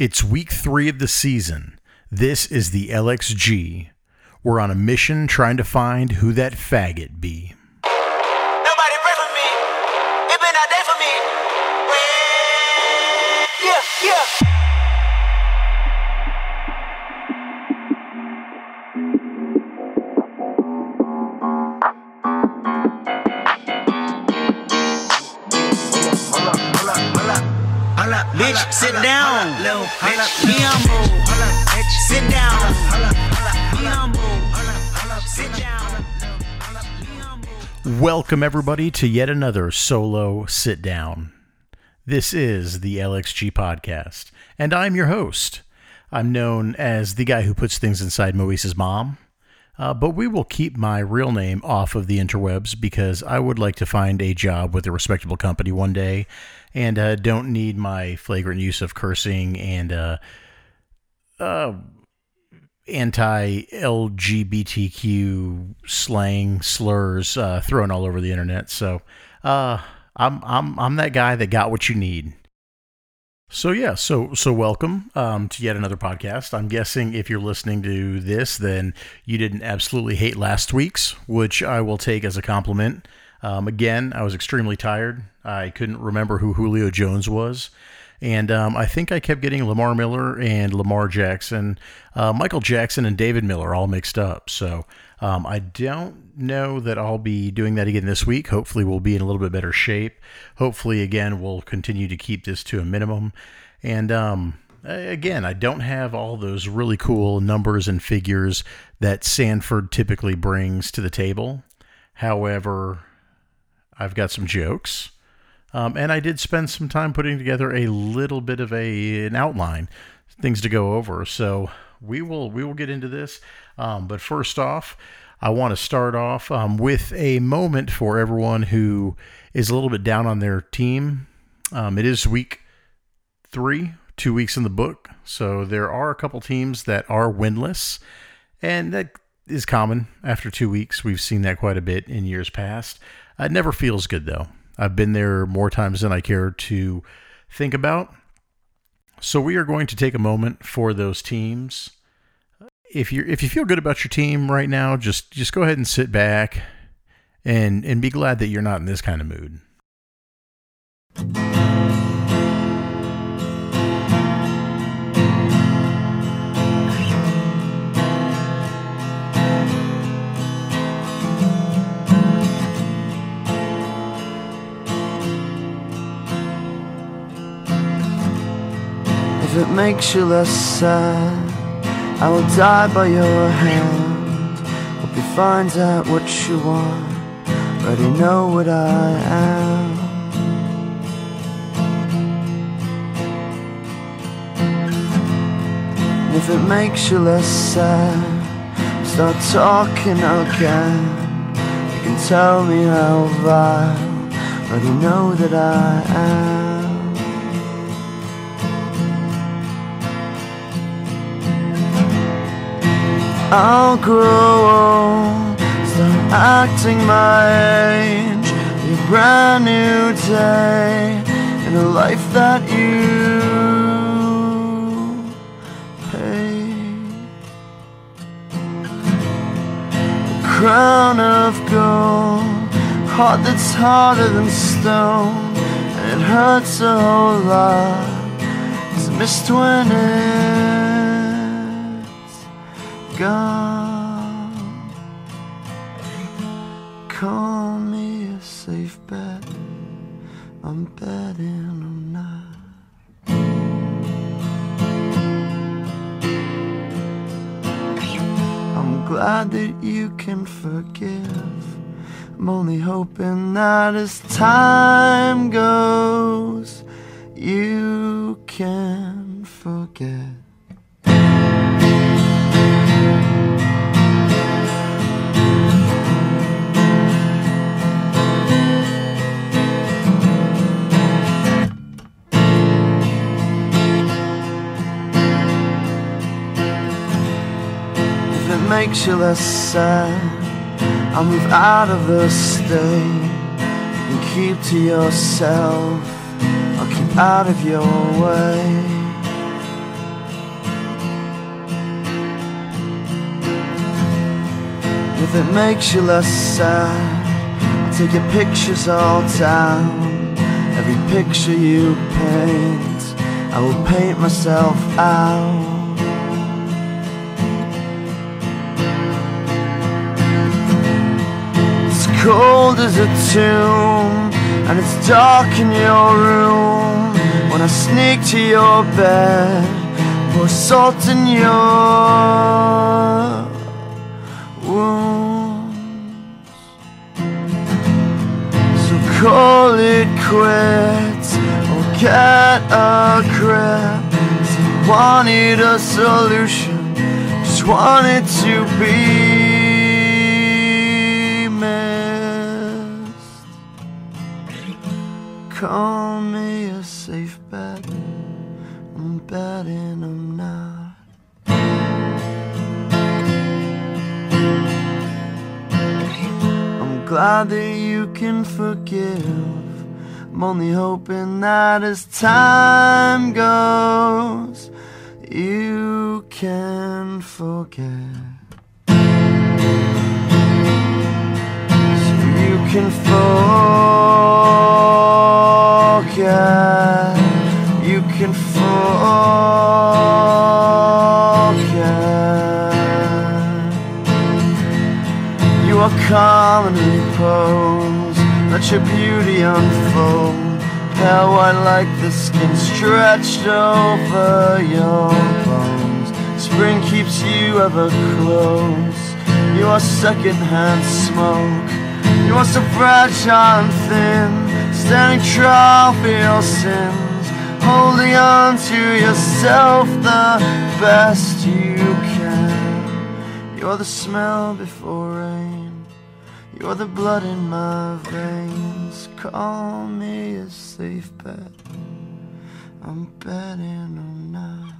It's week three of the season. This is the LXG. We're on a mission trying to find who that faggot be. Sit down. Be humble. Sit down. Be humble. Sit down. Welcome, everybody, to yet another solo sit down. This is the LXG podcast, and I'm your host. I'm known as the guy who puts things inside Moise's mom, uh, but we will keep my real name off of the interwebs because I would like to find a job with a respectable company one day and uh, don't need my flagrant use of cursing and uh, uh, anti LGBTQ slang slurs uh, thrown all over the internet. So uh, I'm I'm I'm that guy that got what you need. So yeah, so so welcome um, to yet another podcast. I'm guessing if you're listening to this, then you didn't absolutely hate last week's, which I will take as a compliment. Um, again, I was extremely tired. I couldn't remember who Julio Jones was. And um, I think I kept getting Lamar Miller and Lamar Jackson, uh, Michael Jackson and David Miller all mixed up. So um, I don't know that I'll be doing that again this week. Hopefully, we'll be in a little bit better shape. Hopefully, again, we'll continue to keep this to a minimum. And um, again, I don't have all those really cool numbers and figures that Sanford typically brings to the table. However, I've got some jokes. Um, and I did spend some time putting together a little bit of a an outline, things to go over. So we will we will get into this. Um, but first off, I want to start off um, with a moment for everyone who is a little bit down on their team. Um, it is week three, two weeks in the book, so there are a couple teams that are winless, and that is common after two weeks. We've seen that quite a bit in years past. It never feels good though. I've been there more times than I care to think about. So we are going to take a moment for those teams. If you if you feel good about your team right now, just just go ahead and sit back and and be glad that you're not in this kind of mood. It makes you less sad, I will die by your hand. Hope you find out what you want. Already know what I am. And if it makes you less sad, start talking again. You can tell me how vile. Already know that I am. I'll grow old, start acting my age. Be a brand new day in a life that you paid. A crown of gold, heart that's harder than stone, and it hurts a whole lot to miss when it's gone. Call me a safe bet. I'm betting I'm not. I'm glad that you can forgive. I'm only hoping that as time goes, you can forget. makes you less sad. I move out of the state You keep to yourself. I'll keep out of your way. If it makes you less sad I'll take your pictures all down. Every picture you paint I will paint myself out. Cold as a tomb, and it's dark in your room. When I sneak to your bed, pour salt in your wounds. So call it quits or get a grip. If you wanted a solution, just wanted to be Call me a safe bet. I'm betting I'm not. I'm glad that you can forgive. I'm only hoping that as time goes, you can forget. So you can forget. You can forget. You are calm and repose. Let your beauty unfold. Pale white like the skin stretched over your bones. Spring keeps you ever close. You are secondhand smoke. You are so fragile and thin, standing trial for your sins, holding on to yourself the best you can. You're the smell before rain. You're the blood in my veins. Call me a safe bet. I'm betting I'm not.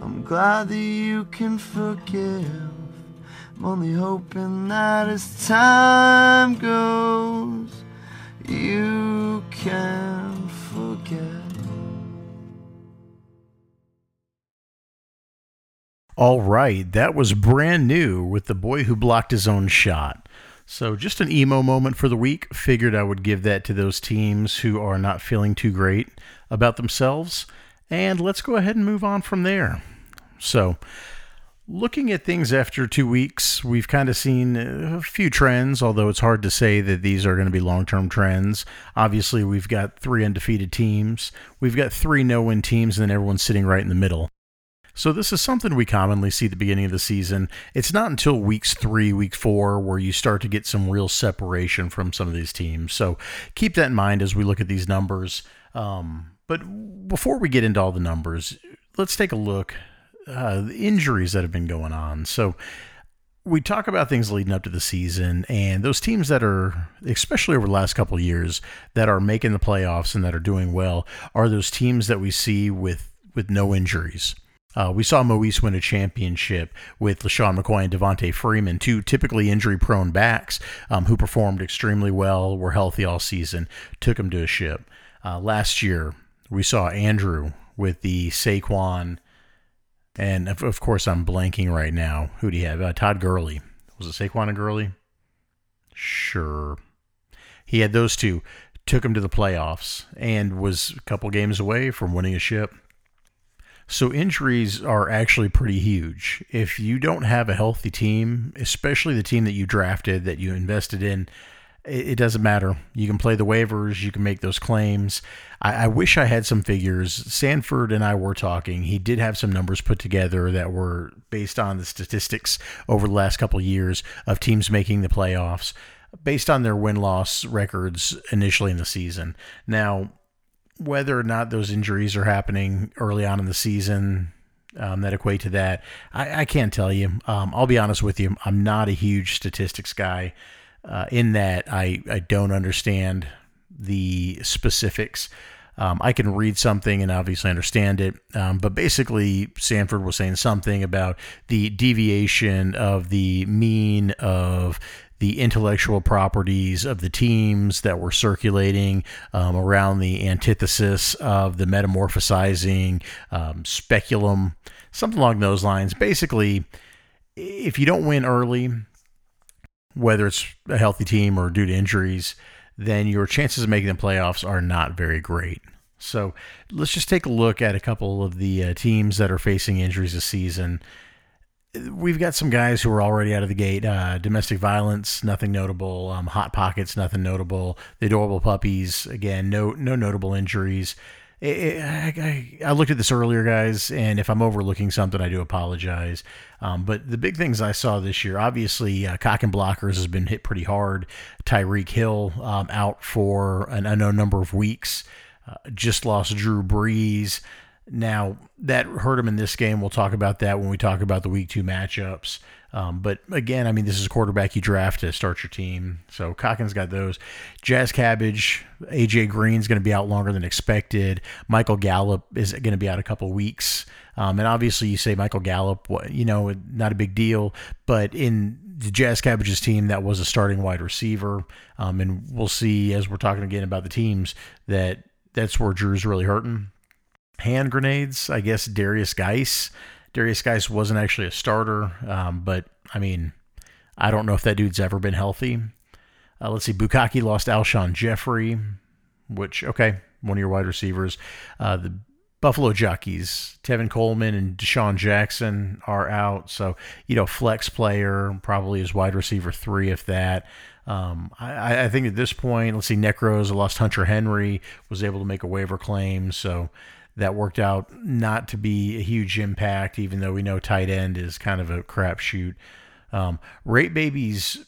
I'm glad that you can forgive. I'm only hoping that as time goes, you can forget. All right, that was brand new with the boy who blocked his own shot. So, just an emo moment for the week. Figured I would give that to those teams who are not feeling too great about themselves. And let's go ahead and move on from there. So, looking at things after two weeks, we've kind of seen a few trends, although it's hard to say that these are going to be long term trends. Obviously, we've got three undefeated teams, we've got three no win teams, and then everyone's sitting right in the middle. So this is something we commonly see at the beginning of the season. It's not until weeks three, week four, where you start to get some real separation from some of these teams. So keep that in mind as we look at these numbers. Um, but before we get into all the numbers, let's take a look uh, injuries that have been going on. So we talk about things leading up to the season and those teams that are especially over the last couple years that are making the playoffs and that are doing well are those teams that we see with with no injuries uh, we saw Moise win a championship with LeSean McCoy and Devonta Freeman, two typically injury prone backs um, who performed extremely well, were healthy all season, took them to a ship. Uh, last year, we saw Andrew with the Saquon, and of, of course, I'm blanking right now. Who do you have? Uh, Todd Gurley. Was it Saquon and Gurley? Sure. He had those two, took him to the playoffs, and was a couple games away from winning a ship. So injuries are actually pretty huge. If you don't have a healthy team, especially the team that you drafted, that you invested in, it, doesn't matter. You can play the waivers, you can make those claims. I, I, wish I had some figures. Sanford and I were talking. He did have some numbers put together that were based on the statistics over the last couple of years of teams making the playoffs based on their win loss records initially in the season. Now, whether or not those injuries are happening early on in the season um, that equate to that, I, I can't tell you. Um, I'll be honest with you. I'm not a huge statistics guy. Uh, in that, I I don't understand the specifics. Um, I can read something and obviously understand it, um, but basically, Sanford was saying something about the deviation of the mean of the intellectual properties of the teams that were circulating um, around the antithesis of the metamorphosizing um, speculum, something along those lines. Basically, if you don't win early, whether it's a healthy team or due to injuries, then your chances of making the playoffs are not very great. So let's just take a look at a couple of the uh, teams that are facing injuries this season. We've got some guys who are already out of the gate. Uh, domestic violence, nothing notable. Um, hot pockets, nothing notable. The adorable puppies, again, no no notable injuries. I, looked at this earlier, guys, and if I'm overlooking something, I do apologize. Um, but the big things I saw this year, obviously, uh, cock and blockers has been hit pretty hard. Tyreek Hill um, out for an unknown number of weeks. Uh, just lost Drew Brees. Now, that hurt him in this game. We'll talk about that when we talk about the week two matchups. Um, but again, I mean, this is a quarterback you draft to start your team. So Cockins got those. Jazz Cabbage, AJ Green's going to be out longer than expected. Michael Gallup is going to be out a couple weeks. Um, and obviously, you say Michael Gallup, you know, not a big deal. But in the Jazz Cabbage's team, that was a starting wide receiver. Um, and we'll see as we're talking again about the teams that that's where Drew's really hurting. Hand grenades, I guess Derrius Guice. Derrius Guice wasn't actually a starter, um, but I mean, I don't know if that dude's ever been healthy. Uh, let's see, Bukaki lost Alshon Jeffery, which, okay, one of your wide receivers. Uh, the Buffalo Jockeys, Tevin Coleman and DeSean Jackson are out. So, you know, flex player, probably is wide receiver three, if that. Um, I, I, think at this point, let's see, Necros lost Hunter Henry, was able to make a waiver claim, so that worked out not to be a huge impact, even though we know tight end is kind of a crapshoot. Um, Rate Babies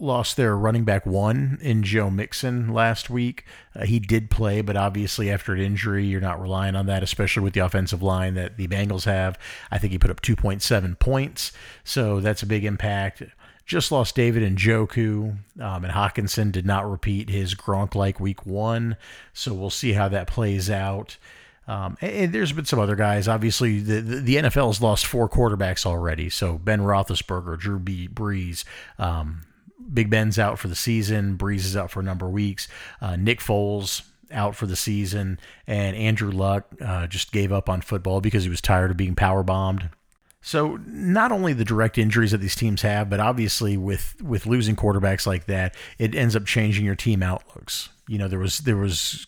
lost their running back one in Joe Mixon last week. Uh, he did play, but obviously after an injury, you're not relying on that, especially with the offensive line that the Bengals have. I think he put up 2.7 points, so that's a big impact. Just lost David Njoku, um, and Hockenson did not repeat his Gronk like week one. So we'll see how that plays out. Um, and, there's been some other guys. Obviously, the, the, the, NFL has lost four quarterbacks already. So Ben Roethlisberger, Drew B. Brees, um, Big Ben's out for the season. Brees is out for a number of weeks. Uh, Nick Foles out for the season, and Andrew Luck uh, just gave up on football because he was tired of being power bombed. So not only the direct injuries that these teams have, but obviously with with losing quarterbacks like that, it ends up changing your team outlooks. You know, there was there was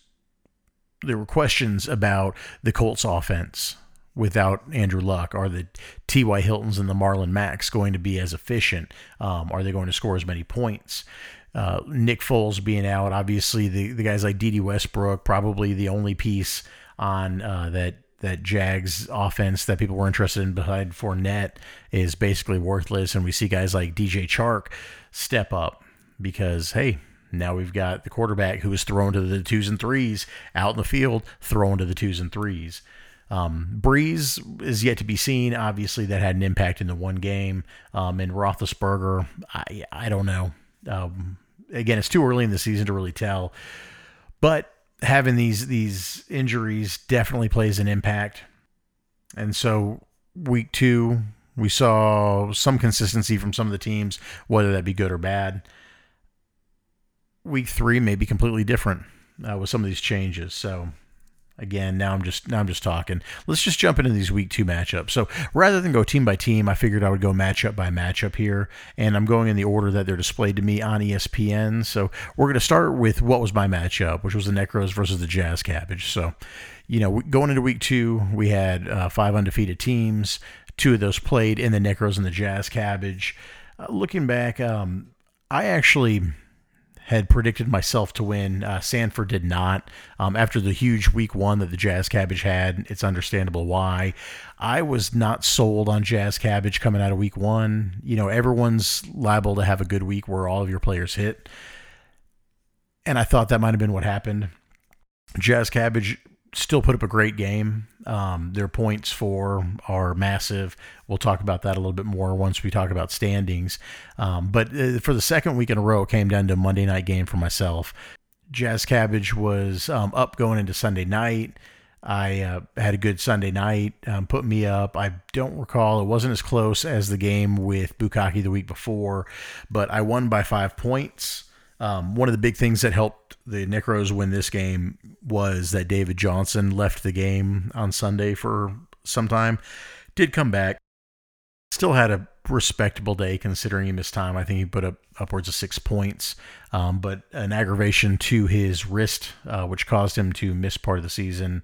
there were questions about the Colts offense without Andrew Luck. Are the T.Y. Hiltons and the Marlon Macks going to be as efficient? Um, are they going to score as many points? Uh, Nick Foles being out, obviously the, the guys like Dede Westbrook, probably the only piece on uh, that that Jags offense that people were interested in behind Fournette is basically worthless, and we see guys like DJ Chark step up because hey, now we've got the quarterback who is thrown to the twos and threes out in the field, thrown to the twos and threes. Um, Brees is yet to be seen. Obviously, that had an impact in the one game. Um, and Roethlisberger, I I don't know. Um, again, it's too early in the season to really tell. But having these these injuries definitely plays an impact. And so week two, we saw some consistency from some of the teams, whether that be good or bad. Week three may be completely different uh, with some of these changes. So Again, now I'm just now I'm just talking. Let's just jump into these week two matchups. So rather than go team by team, I figured I would go matchup by matchup here, and I'm going in the order that they're displayed to me on ESPN. So we're going to start with what was my matchup, which was the Necros versus the Jazz Cabbage. So, you know, going into week two, we had uh, five undefeated teams. Two of those played in the Necros and the Jazz Cabbage. Uh, looking back, um, I actually had predicted myself to win. Uh, Sanford did not. Um, after the huge week one that the Jazz Cabbage had, it's understandable why. I was not sold on Jazz Cabbage coming out of week one. You know, everyone's liable to have a good week where all of your players hit. And I thought that might have been what happened. Jazz Cabbage still put up a great game. Um, their points for are massive. We'll talk about that a little bit more once we talk about standings. Um, but uh, for the second week in a row, it came down to a Monday night game for myself. Jazz Cabbage was um, up going into Sunday night. I uh, had a good Sunday night, um, put me up. I don't recall, it wasn't as close as the game with Bukaki the week before, but I won by five points. Um, one of the big things that helped the Necros win this game was that David Johnson left the game on Sunday for some time. Did come back, still had a respectable day considering he missed time. I think he put up upwards of six points, um, but an aggravation to his wrist, uh, which caused him to miss part of the season.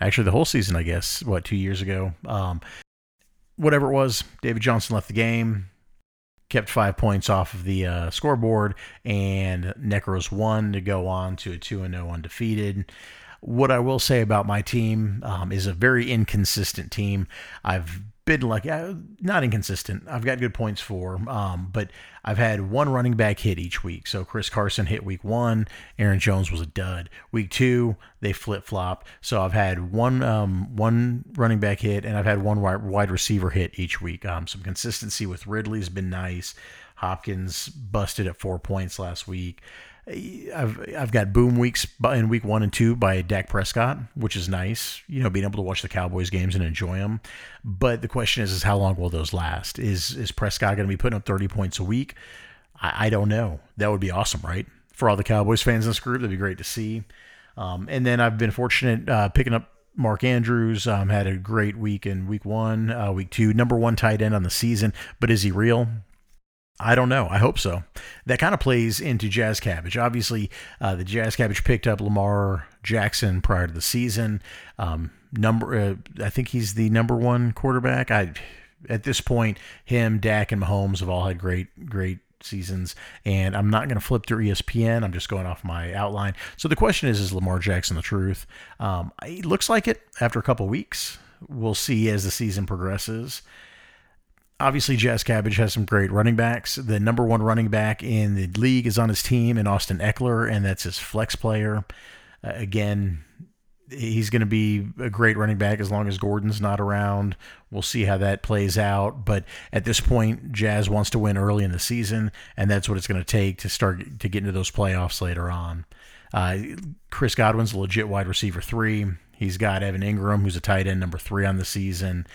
Actually, the whole season, I guess, what, two years ago. Um, whatever it was, David Johnson left the game, kept five points off of the uh, scoreboard, and Necros won to go on to a 2 0 undefeated. What I will say about my team um, is a very inconsistent team. I've been like uh, not inconsistent. I've got good points for, um, but I've had one running back hit each week. So Chris Carson hit week one, Aaron Jones was a dud. Week two, they flip flop. So I've had one um, one running back hit, and I've had one wide receiver hit each week. Um, some consistency with Ridley's been nice. Hopkins busted at four points last week. I've I've got boom weeks in week one and two by Dak Prescott, which is nice. You know, being able to watch the Cowboys games and enjoy them. But the question is, is how long will those last? Is is Prescott going to be putting up thirty points a week? I, I, don't know. That would be awesome, right? For all the Cowboys fans in this group, that'd be great to see. Um, and then I've been fortunate uh, picking up Mark Andrews. Um, had a great week in week one, uh, week two, number one tight end on the season. But is he real? I don't know. I hope so. That kind of plays into Jazz Cabbage. Obviously, uh, the Jazz Cabbage picked up Lamar Jackson prior to the season. Um, number, uh, I think he's the number one quarterback. I, at this point, him, Dak, and Mahomes have all had great, great seasons. And I'm not going to flip through ESPN. I'm just going off my outline. So the question is: Is Lamar Jackson the truth? Um, it looks like it after a couple weeks. We'll see as the season progresses obviously Jazz Cabbage has some great running backs. The number one running back in the league is on his team, in Austin Ekeler, and that's his flex player. Uh, again, he's going to be a great running back as long as Gordon's not around. We'll see how that plays out. But at this point, Jazz wants to win early in the season, and that's what it's going to take to start to get into those playoffs later on. Uh, Chris Godwin's a legit wide receiver three. He's got Evan Engram, who's a tight end number three on the season.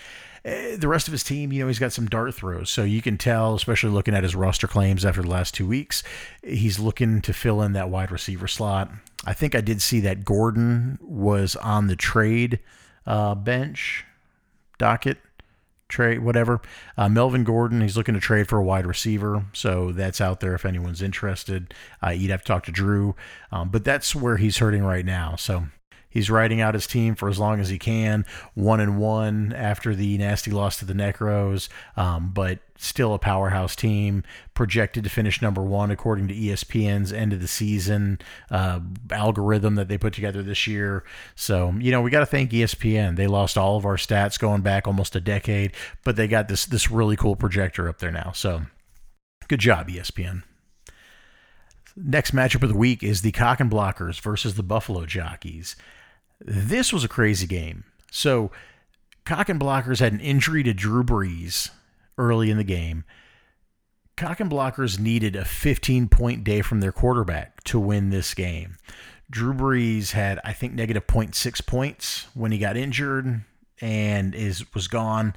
Uh, the rest of his team, you know, he's got some dart throws. So you can tell, especially looking at his roster claims after the last two weeks, he's looking to fill in that wide receiver slot. I think I did see that Gordon was on the trade uh, bench docket trade, whatever. Uh, Melvin Gordon, he's looking to trade for a wide receiver, so that's out there if anyone's interested. Uh, you'd have to talk to Drew, um, but that's where he's hurting right now. So He's riding out his team for as long as he can. One and one after the nasty loss to the Necros, um, but still a powerhouse team. Projected to finish number one according to ESPN's end of the season uh, algorithm that they put together this year. So you know we got to thank ESPN. They lost all of our stats going back almost a decade, but they got this this really cool projector up there now. So good job, ESPN. Next matchup of the week is the Cock and Blockers versus the Buffalo Jockeys. This was a crazy game. So, Cock and Blockers had an injury to Drew Brees early in the game. Cock and Blockers needed a 15 point day from their quarterback to win this game. Drew Brees had, I think, negative 0.6 points when he got injured and is was gone.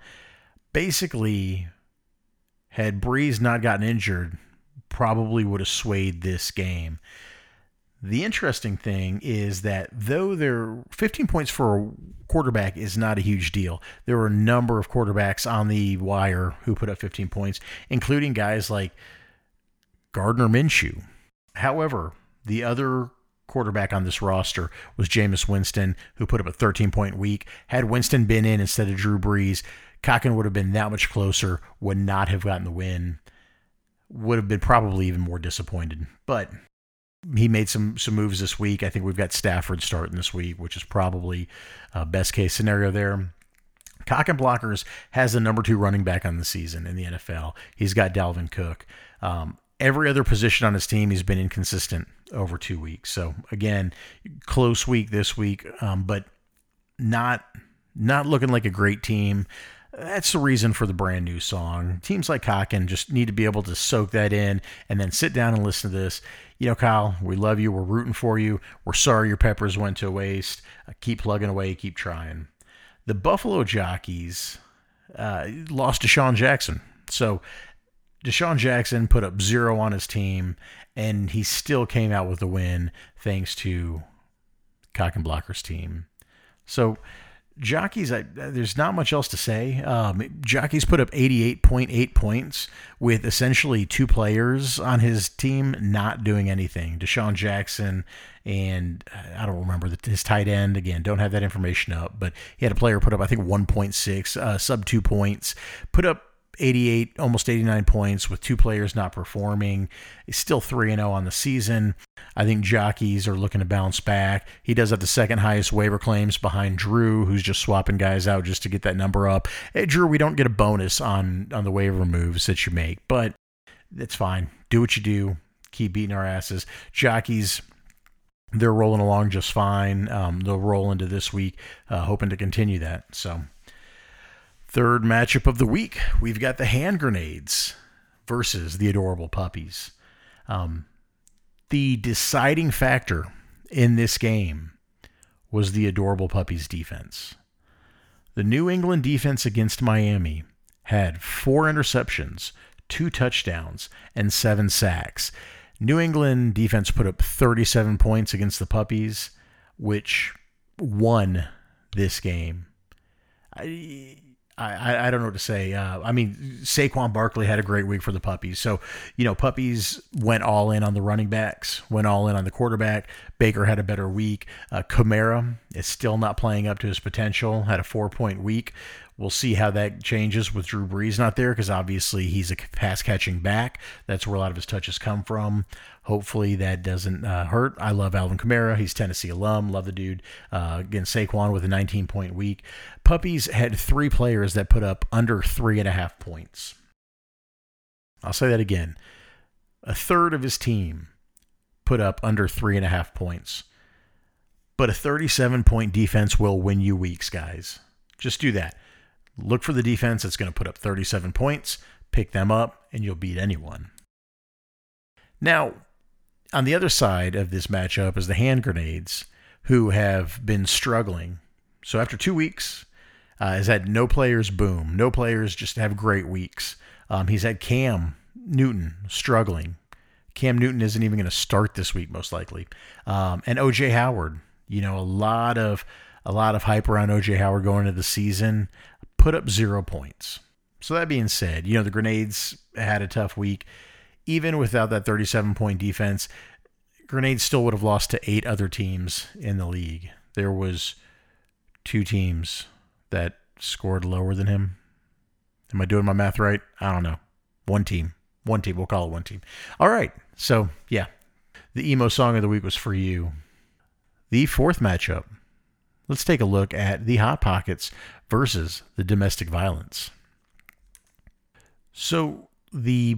Basically, had Brees not gotten injured, probably would have swayed this game. The interesting thing is that though there 15 points for a quarterback is not a huge deal, there were a number of quarterbacks on the wire who put up 15 points, including guys like Gardner Minshew. However, the other quarterback on this roster was Jameis Winston, who put up a 13 point week. Had Winston been in instead of Drew Brees, Cocken would have been that much closer, would not have gotten the win, would have been probably even more disappointed. But he made some some moves this week. I think we've got Stafford starting this week, which is probably a best case scenario there. Cock and Blockers has the number two running back on the season in the NFL. He's got Dalvin Cook. Um, every other position on his team, he's been inconsistent over two weeks. So again, close week this week, um, but not not looking like a great team. That's the reason for the brand new song. Teams like Kocken just need to be able to soak that in and then sit down and listen to this. You know, Kyle, we love you. We're rooting for you. We're sorry your peppers went to waste. Uh, keep plugging away. Keep trying. The Buffalo Jockeys uh, lost DeSean Jackson. So DeSean Jackson put up zero on his team, and he still came out with the win thanks to Cock and Blocker's team. So jockeys, I, there's not much else to say. Um, jockeys put up 88.8 points with essentially two players on his team not doing anything. DeSean Jackson and I don't remember his tight end again. Don't have that information up, but he had a player put up I think 1.6 uh, sub two points. Put up 88, almost 89 points with two players not performing. He's still 3 0 on the season. I think jockeys are looking to bounce back. He does have the second highest waiver claims behind Drew, who's just swapping guys out just to get that number up. Hey, Drew, we don't get a bonus on, on the waiver moves that you make, but it's fine. Do what you do. Keep beating our asses. Jockeys, they're rolling along just fine. Um, they'll roll into this week, uh, hoping to continue that. So. Third matchup of the week, we've got the hand grenades versus the adorable puppies. Um, the deciding factor in this game was the adorable puppies defense. The New England defense against Miami had four interceptions, two touchdowns, and seven sacks. New England defense put up 37 points against the puppies, which won this game. I, I, I don't know what to say. Uh, I mean, Saquon Barkley had a great week for the puppies. So, you know, puppies went all in on the running backs, went all in on the quarterback. Baker had a better week. Uh, Kamara is still not playing up to his potential, had a four point week. We'll see how that changes with Drew Brees not there because obviously he's a pass catching back. That's where a lot of his touches come from. Hopefully that doesn't uh, hurt. I love Alvin Kamara. He's Tennessee alum. Love the dude. Uh, again, Saquon with a 19 point week. Puppies had three players that put up under three and a half points. I'll say that again. A third of his team put up under three and a half points. But a 37 point defense will win you weeks, guys. Just do that. Look for the defense that's going to put up 37 points, pick them up, and you'll beat anyone. Now, on the other side of this matchup is the hand grenades, who have been struggling. So after two weeks, uh, has had no players boom, no players just have great weeks. Um, he's had Cam Newton struggling. Cam Newton isn't even going to start this week, most likely. Um, and OJ Howard, you know, a lot of a lot of hype around OJ Howard going into the season put up zero points. So that being said, you know, the Grenades had a tough week. Even without that 37 point defense, Grenades still would have lost to eight other teams in the league. There was two teams that scored lower than him. Am I doing my math right? I don't know. One team. One team. We'll call it one team. All right. So, yeah. The emo song of the week was for you. The fourth matchup. Let's take a look at the Hot Pockets versus the domestic violence. So, the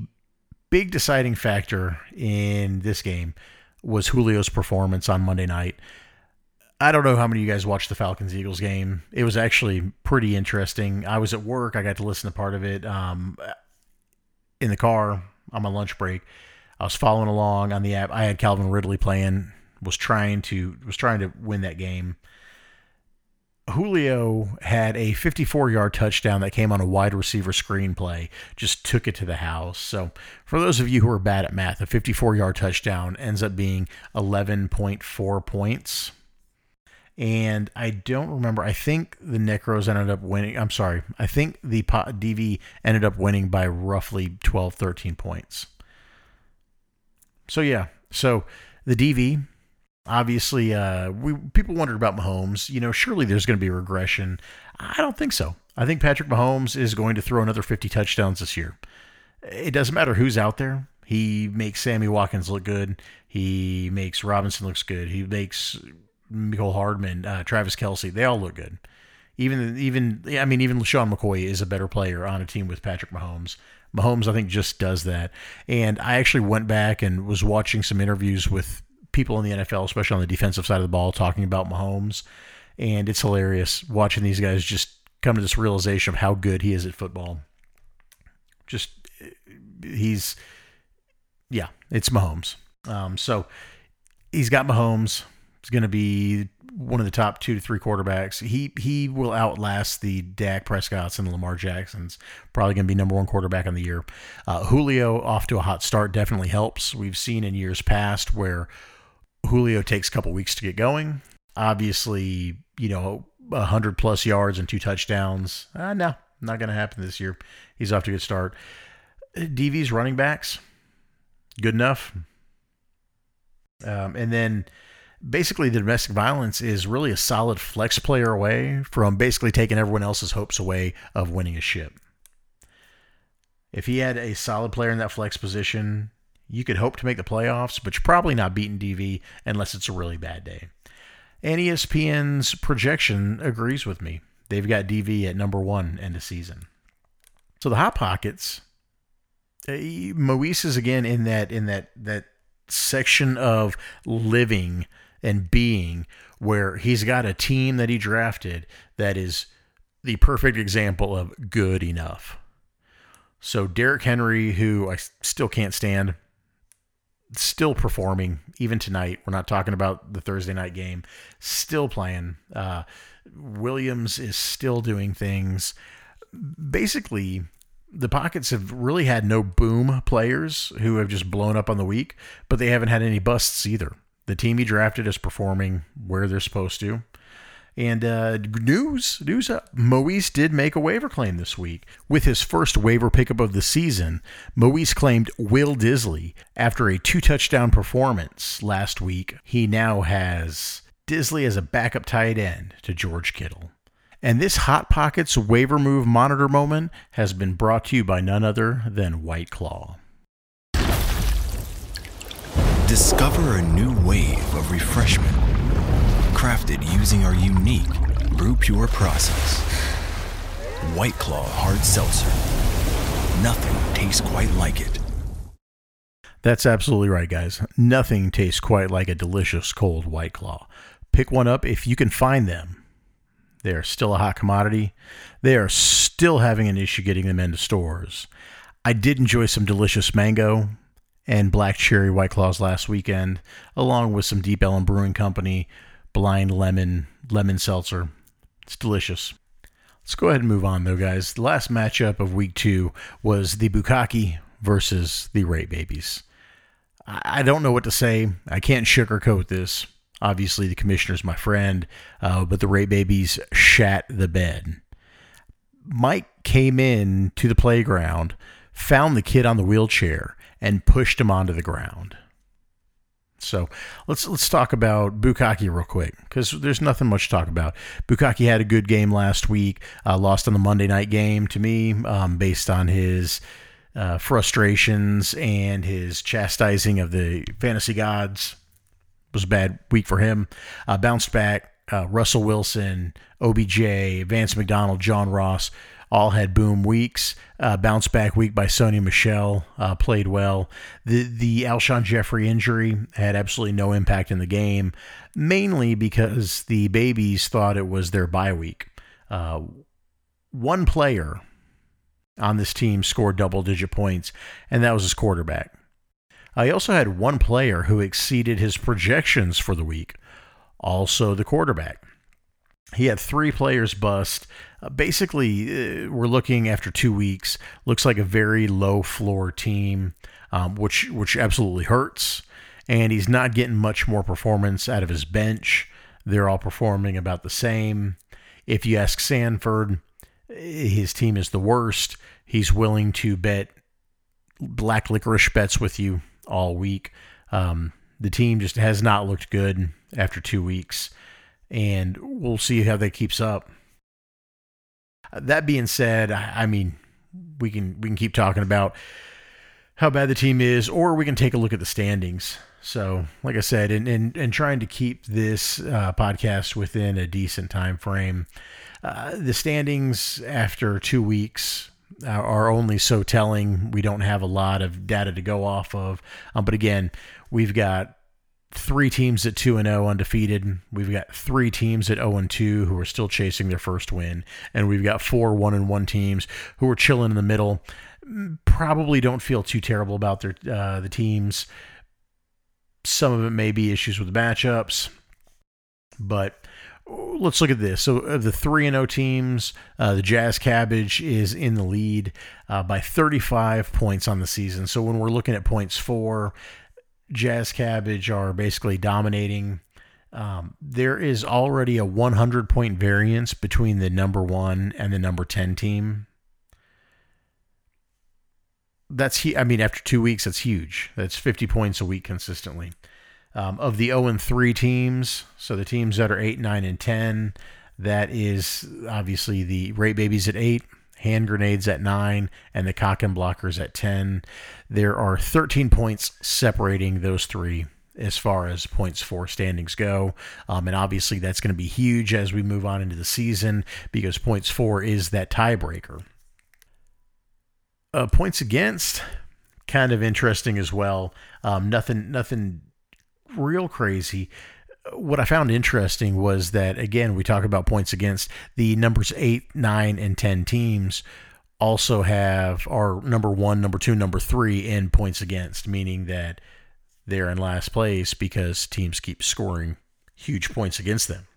big deciding factor in this game was Julio's performance on Monday night. I don't know how many of you guys watched the Falcons Eagles game. It was actually pretty interesting. I was at work. I got to listen to part of it um, in the car on my lunch break. I was following along on the app. I had Calvin Ridley playing. Was trying to was trying to win that game. Julio had a 54 yard touchdown that came on a wide receiver screenplay, just took it to the house. So, for those of you who are bad at math, a 54 yard touchdown ends up being 11.4 points. And I don't remember. I think the Necros ended up winning. I'm sorry. I think the DV ended up winning by roughly 12, 13 points. So, yeah. So, the DV Obviously, uh, we people wondered about Mahomes. You know, surely there's going to be regression. I don't think so. I think Patrick Mahomes is going to throw another 50 touchdowns this year. It doesn't matter who's out there. He makes Sammy Watkins look good. He makes Robinson looks good. He makes Mecole Hardman, uh, Travis Kelce. They all look good. Even even I mean even LeSean McCoy is a better player on a team with Patrick Mahomes. Mahomes I think just does that. And I actually went back and was watching some interviews with people in the NFL, especially on the defensive side of the ball, talking about Mahomes, and it's hilarious watching these guys just come to this realization of how good he is at football. Just he's yeah, it's Mahomes. Um, so he's got Mahomes. He's going to be one of the top two to three quarterbacks. He he will outlast the Dak Prescott's and the Lamar Jacksons. Probably going to be number one quarterback in the year. Uh, Julio off to a hot start definitely helps. We've seen in years past where Julio takes a couple weeks to get going. Obviously, you know, hundred plus yards and two touchdowns. Uh, no, not going to happen this year. He's off to a good start. DV's running backs, good enough. Um, and then basically the domestic violence is really a solid flex player away from basically taking everyone else's hopes away of winning a ship. If he had a solid player in that flex position, you could hope to make the playoffs, but you're probably not beating DV unless it's a really bad day. And ESPN's projection agrees with me. They've got DV at number one end of season. So the hot pockets, uh, Moise is again in that in that that section of living and being where he's got a team that he drafted that is the perfect example of good enough. So Derrick Henry, who I still can't stand, still performing even tonight. We're not talking about the Thursday night game. Still playing. Uh, Williams is still doing things. Basically, the Pockets have really had no boom players who have just blown up on the week, but they haven't had any busts either. The team he drafted is performing where they're supposed to. And uh, news, news. Uh, Moise did make a waiver claim this week with his first waiver pickup of the season. Moise claimed Will Dissly after a two touchdown performance last week. He now has Dissly as a backup tight end to George Kittle. And this Hot Pockets waiver move monitor moment has been brought to you by none other than White Claw. Discover a new wave of refreshment crafted using our unique Brew Pure process. White Claw Hard Seltzer. Nothing tastes quite like it. That's absolutely right, guys. Nothing tastes quite like a delicious cold White Claw. Pick one up if you can find them. They are still a hot commodity. They are still having an issue getting them into stores. I did enjoy some delicious mango, and black cherry white claws last weekend, along with some Deep Ellum Brewing Company blind lemon lemon seltzer. It's delicious. Let's go ahead and move on though, guys. The last matchup of week two was the Bukaki versus the Rape Babies. I don't know what to say. I can't sugarcoat this. Obviously, the commissioner's my friend, uh, but the Rape Babies shat the bed. Mike came in to the playground, found the kid on the wheelchair, and pushed him onto the ground. So let's let's talk about Bukaki real quick because there's nothing much to talk about. Bukaki had a good game last week, uh, lost on the Monday night game to me um, based on his uh, frustrations and his chastising of the fantasy gods. It was a bad week for him. Uh, bounced back. Uh, Russell Wilson, OBJ, Vance McDonald, John Ross all had boom weeks. Uh, bounce back week by Sony Michel uh, played well. The the Alshon Jeffery injury had absolutely no impact in the game, mainly because the babies thought it was their bye week. Uh, one player on this team scored double digit points, and that was his quarterback. I also had one player who exceeded his projections for the week, also the quarterback. He had three players bust. Uh, basically, uh, we're looking after two weeks. Looks like a very low floor team, um, which which absolutely hurts. And he's not getting much more performance out of his bench. They're all performing about the same. If you ask Sanford, his team is the worst. He's willing to bet black licorice bets with you all week. Um, the team just has not looked good after two weeks and we'll see how that keeps up. That being said, I mean, we can we can keep talking about how bad the team is, or we can take a look at the standings. So, like I said, and and, and trying to keep this uh, podcast within a decent time frame. Uh, the standings after two weeks are only so telling. We don't have a lot of data to go off of. Um, but again, we've got three teams at 2 and 0 undefeated. We've got three teams at 0 and 2 who are still chasing their first win, and we've got four 1 and 1 teams who are chilling in the middle. Probably don't feel too terrible about their uh, the teams. Some of it may be issues with matchups, but let's look at this. So, of the three and zero teams, uh, the Jazz Cabbage is in the lead uh, by 35 points on the season. So, when we're looking at points for, Jazz Cabbage are basically dominating. Um, there is already a 100 point variance between the number one and the number 10 team. That's. I mean, after two weeks, that's huge. That's 50 points a week consistently. Um, of the 0 and 3 teams, so the teams that are 8, 9, and 10, that is obviously the Rate Babies at 8, Hand Grenades at 9, and the Cock and Blockers at 10. There are 13 points separating those three as far as points for standings go. Um, and obviously, that's going to be huge as we move on into the season because points for is that tiebreaker. Uh, points against, kind of interesting as well. Um, nothing, nothing real crazy. What I found interesting was that again, we talk about points against the numbers eight, nine, and ten teams also have our number one, number two, number three in points against, meaning that they're in last place because teams keep scoring huge points against them.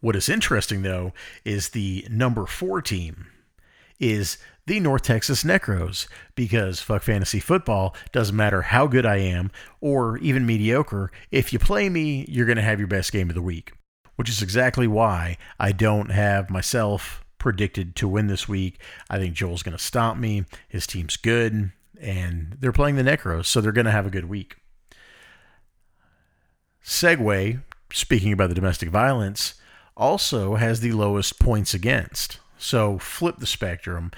What is interesting though is the number four team is the North Texas Necros because fuck fantasy football doesn't matter how good I am or even mediocre. If you play me, you're going to have your best game of the week, which is exactly why I don't have myself predicted to win this week. I think Joel's going to stop me. His team's good and they're playing the Necros, so they're going to have a good week. Segue, speaking about the domestic violence, also has the lowest points against. So flip the spectrum.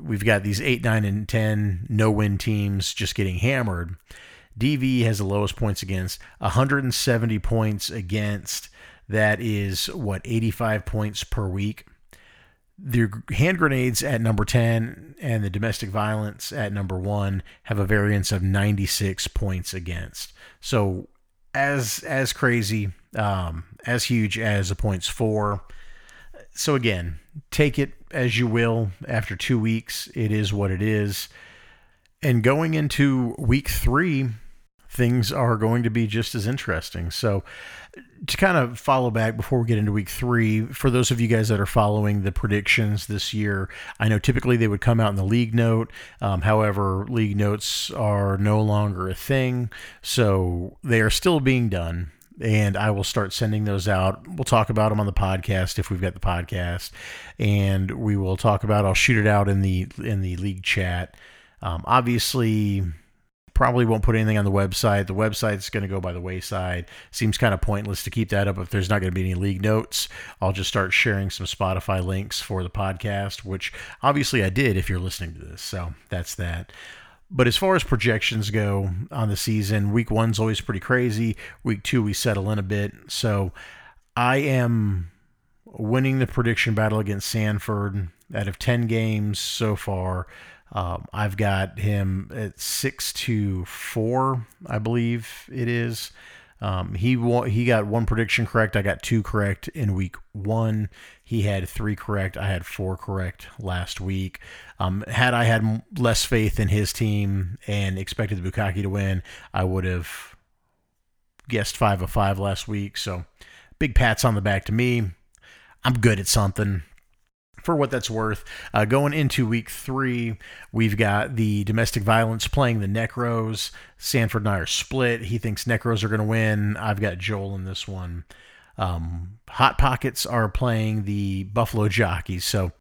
We've got these 8, 9, and 10 no win teams just getting hammered. DV has the lowest points against, 170 points against. That is what, 85 points per week. The hand grenades at number 10 and the domestic violence at number 1 have a variance of 96 points against. So as as crazy, um, as huge as the points for so again, take it as you will. After two weeks, it is what it is. And going into week three, things are going to be just as interesting. So, to kind of follow back before we get into week three, for those of you guys that are following the predictions this year, I know typically they would come out in the league note. Um, however, league notes are no longer a thing, so they are still being done and I will start sending those out. We'll talk about them on the podcast if we've got the podcast, and we will talk about. I'll shoot it out in the in the league chat. Um, obviously, probably won't put anything on the website. The website's going to go by the wayside. Seems kind of pointless to keep that up if there's not going to be any league notes. I'll just start sharing some Spotify links for the podcast, which obviously I did if you're listening to this. So that's that. But as far as projections go on the season, week one's always pretty crazy. Week two, we settle in a bit. So I am winning the prediction battle against Sanford. Out of 10 games so far, um, I've got him at 6 to 4, I believe it is. Um, he he got one prediction correct. I got two correct in week one. He had three correct. I had four correct last week. Um, had I had less faith in his team and expected the Bukaki to win, I would have guessed five of five last week. So big pats on the back to me. I'm good at something for what that's worth. Uh, going into week three, we've got the domestic violence playing the Necros. Sanford and I are split. He thinks Necros are going to win. I've got Joel in this one. Um, Hot Pockets are playing the Buffalo Jockeys. So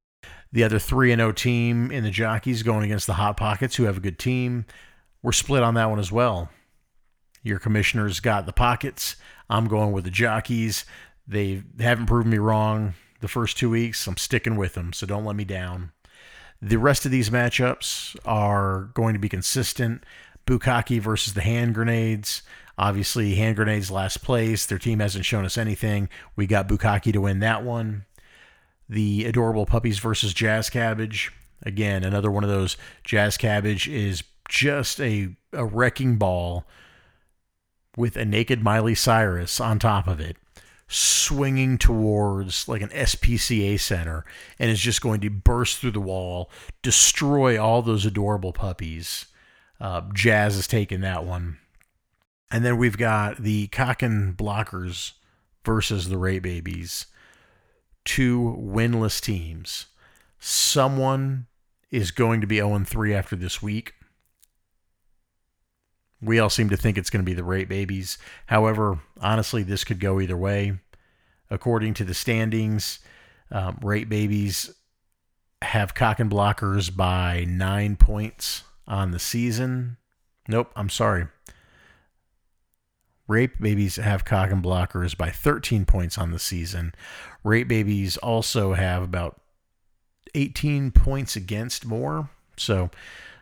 the other 3 and 0 team in the Jockeys going against the Hot Pockets, who have a good team. We're split on that one as well. Your commissioner's got the Pockets. I'm going with the Jockeys. They haven't proven me wrong the first two weeks. I'm sticking with them, so don't let me down. The rest of these matchups are going to be consistent. Bukaki versus the hand grenades. Obviously, hand grenades last place. Their team hasn't shown us anything. We got Bukaki to win that one. The adorable puppies versus Jazz Cabbage. Again, another one of those. Jazz Cabbage is just a, a wrecking ball with a naked Miley Cyrus on top of it, swinging towards like an SPCA center, and is just going to burst through the wall, destroy all those adorable puppies. Uh, Jazz is taking that one. And then we've got the Cock and Blockers versus the Rape Babies. Two winless teams. Someone is going to be 0 3 after this week. We all seem to think it's going to be the Rape Babies. However, honestly, this could go either way. According to the standings, um, Babies have cock and blockers by nine points on the season. Nope, I'm sorry. Rape babies have cock and blockers by 13 points on the season. Rape babies also have about 18 points against more. So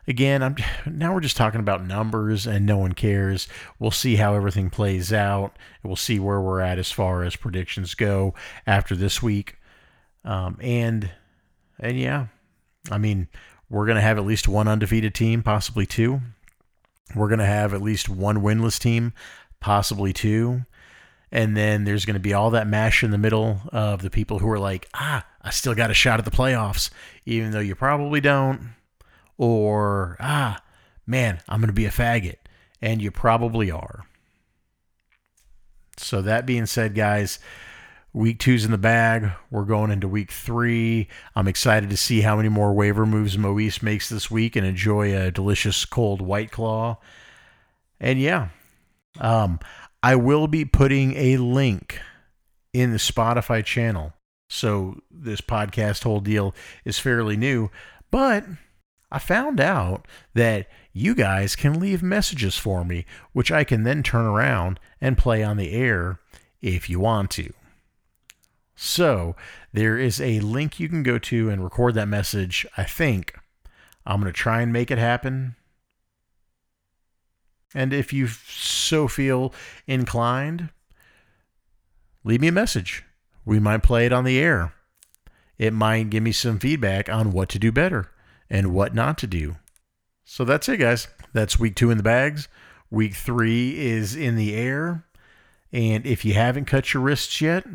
again, I'm now we're just talking about numbers and no one cares. We'll see how everything plays out. We'll see where we're at as far as predictions go after this week. Um, and and yeah, I mean, we're gonna have at least one undefeated team, possibly two. We're gonna have at least one winless team, possibly two. And then there's going to be all that mash in the middle of the people who are like, ah, I still got a shot at the playoffs, even though you probably don't. Or, ah, man, I'm going to be a faggot. And you probably are. So, that being said, guys, week two's in the bag. We're going into week three. I'm excited to see how many more waiver moves Moise makes this week and enjoy a delicious cold White Claw. And yeah, um, I will be putting a link in the Spotify channel. So this podcast whole deal is fairly new, but I found out that you guys can leave messages for me, which I can then turn around and play on the air if you want to. So there is a link you can go to and record that message. I think I'm going to try and make it happen. And if you so feel inclined, leave me a message. We might play it on the air. It might give me some feedback on what to do better and what not to do. So that's it, guys. That's week two in the bags. Week three is in the air. And if you haven't cut your wrists yet,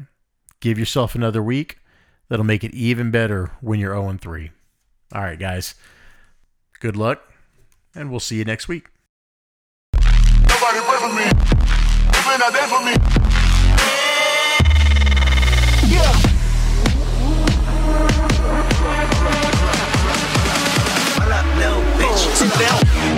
give yourself another week. That'll make it even better when you're 0 3. All right, guys. Good luck, and we'll see you next week. Somebody pray for me. You there for me. Yeah. What up, no bitch? Sit.